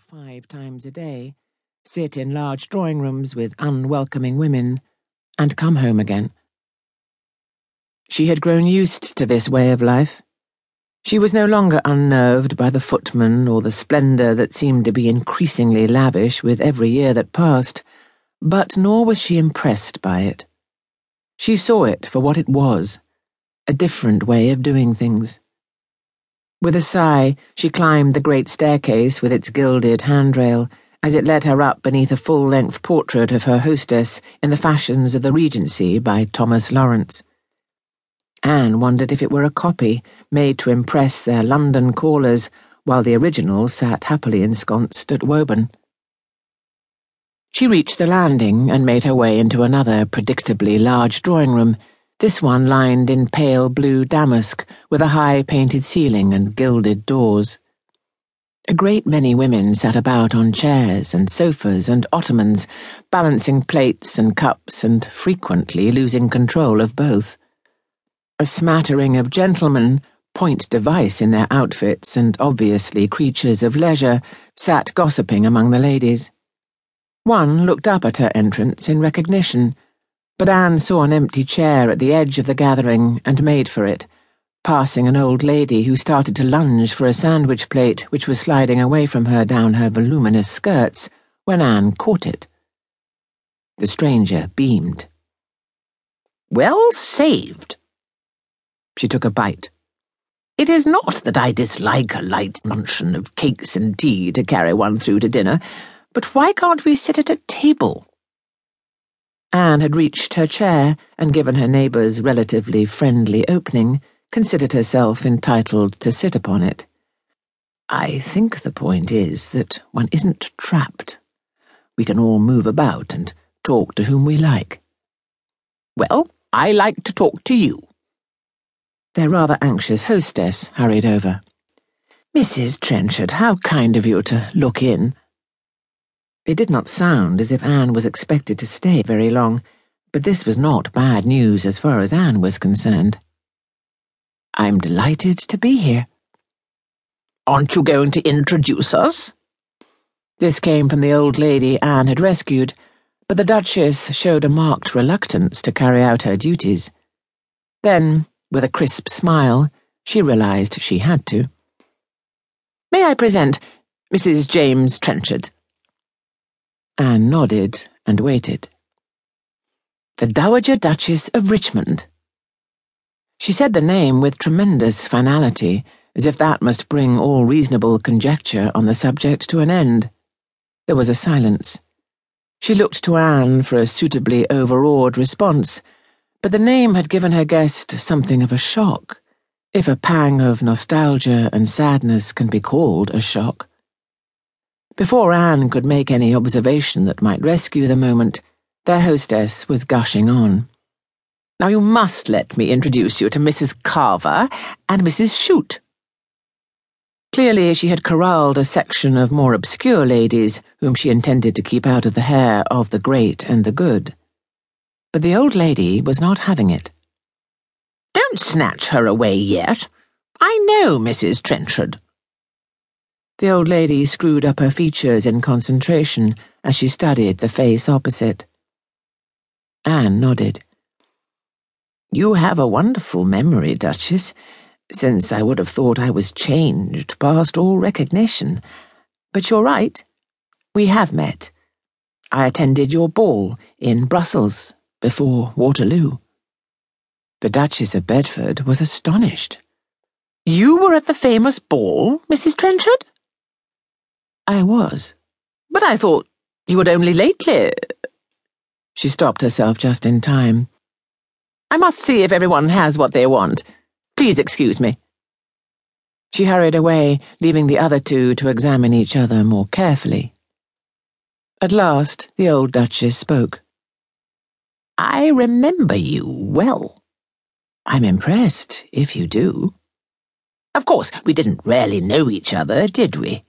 five times a day, sit in large drawing rooms with unwelcoming women, and come home again. She had grown used to this way of life. She was no longer unnerved by the footman or the splendour that seemed to be increasingly lavish with every year that passed, but nor was she impressed by it. She saw it for what it was a different way of doing things. With a sigh, she climbed the great staircase with its gilded handrail as it led her up beneath a full length portrait of her hostess in the fashions of the Regency by Thomas Lawrence. Anne wondered if it were a copy made to impress their London callers while the original sat happily ensconced at Woburn. She reached the landing and made her way into another predictably large drawing room this one lined in pale blue damask with a high painted ceiling and gilded doors. A great many women sat about on chairs and sofas and ottomans, balancing plates and cups and frequently losing control of both. A smattering of gentlemen, point device in their outfits and obviously creatures of leisure, sat gossiping among the ladies. One looked up at her entrance in recognition but Anne saw an empty chair at the edge of the gathering and made for it, passing an old lady who started to lunge for a sandwich plate which was sliding away from her down her voluminous skirts when Anne caught it. The stranger beamed. Well saved. She took a bite. It is not that I dislike a light luncheon of cakes and tea to carry one through to dinner, but why can't we sit at a table? Anne had reached her chair and, given her neighbour's relatively friendly opening, considered herself entitled to sit upon it. I think the point is that one isn't trapped. We can all move about and talk to whom we like. Well, I like to talk to you. Their rather anxious hostess hurried over. Mrs. Trenchard, how kind of you to look in. It did not sound as if Anne was expected to stay very long, but this was not bad news as far as Anne was concerned. I'm delighted to be here. Aren't you going to introduce us? This came from the old lady Anne had rescued, but the Duchess showed a marked reluctance to carry out her duties. Then, with a crisp smile, she realized she had to. May I present Mrs. James Trenchard? Anne nodded and waited. The Dowager Duchess of Richmond. She said the name with tremendous finality, as if that must bring all reasonable conjecture on the subject to an end. There was a silence. She looked to Anne for a suitably overawed response, but the name had given her guest something of a shock, if a pang of nostalgia and sadness can be called a shock. Before Anne could make any observation that might rescue the moment, their hostess was gushing on. Now you must let me introduce you to Mrs. Carver and Mrs. Shute. Clearly, she had corralled a section of more obscure ladies whom she intended to keep out of the hair of the great and the good. But the old lady was not having it. Don't snatch her away yet. I know Mrs. Trenchard. The old lady screwed up her features in concentration as she studied the face opposite. Anne nodded. You have a wonderful memory, Duchess, since I would have thought I was changed past all recognition. But you're right. We have met. I attended your ball in Brussels before Waterloo. The Duchess of Bedford was astonished. You were at the famous ball, Mrs. Trenchard? I was. But I thought you had only lately. She stopped herself just in time. I must see if everyone has what they want. Please excuse me. She hurried away, leaving the other two to examine each other more carefully. At last, the old Duchess spoke. I remember you well. I'm impressed, if you do. Of course, we didn't really know each other, did we?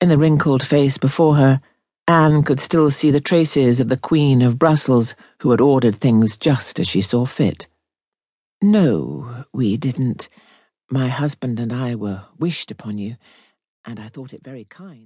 In the wrinkled face before her, Anne could still see the traces of the Queen of Brussels who had ordered things just as she saw fit. No, we didn't. My husband and I were wished upon you, and I thought it very kind.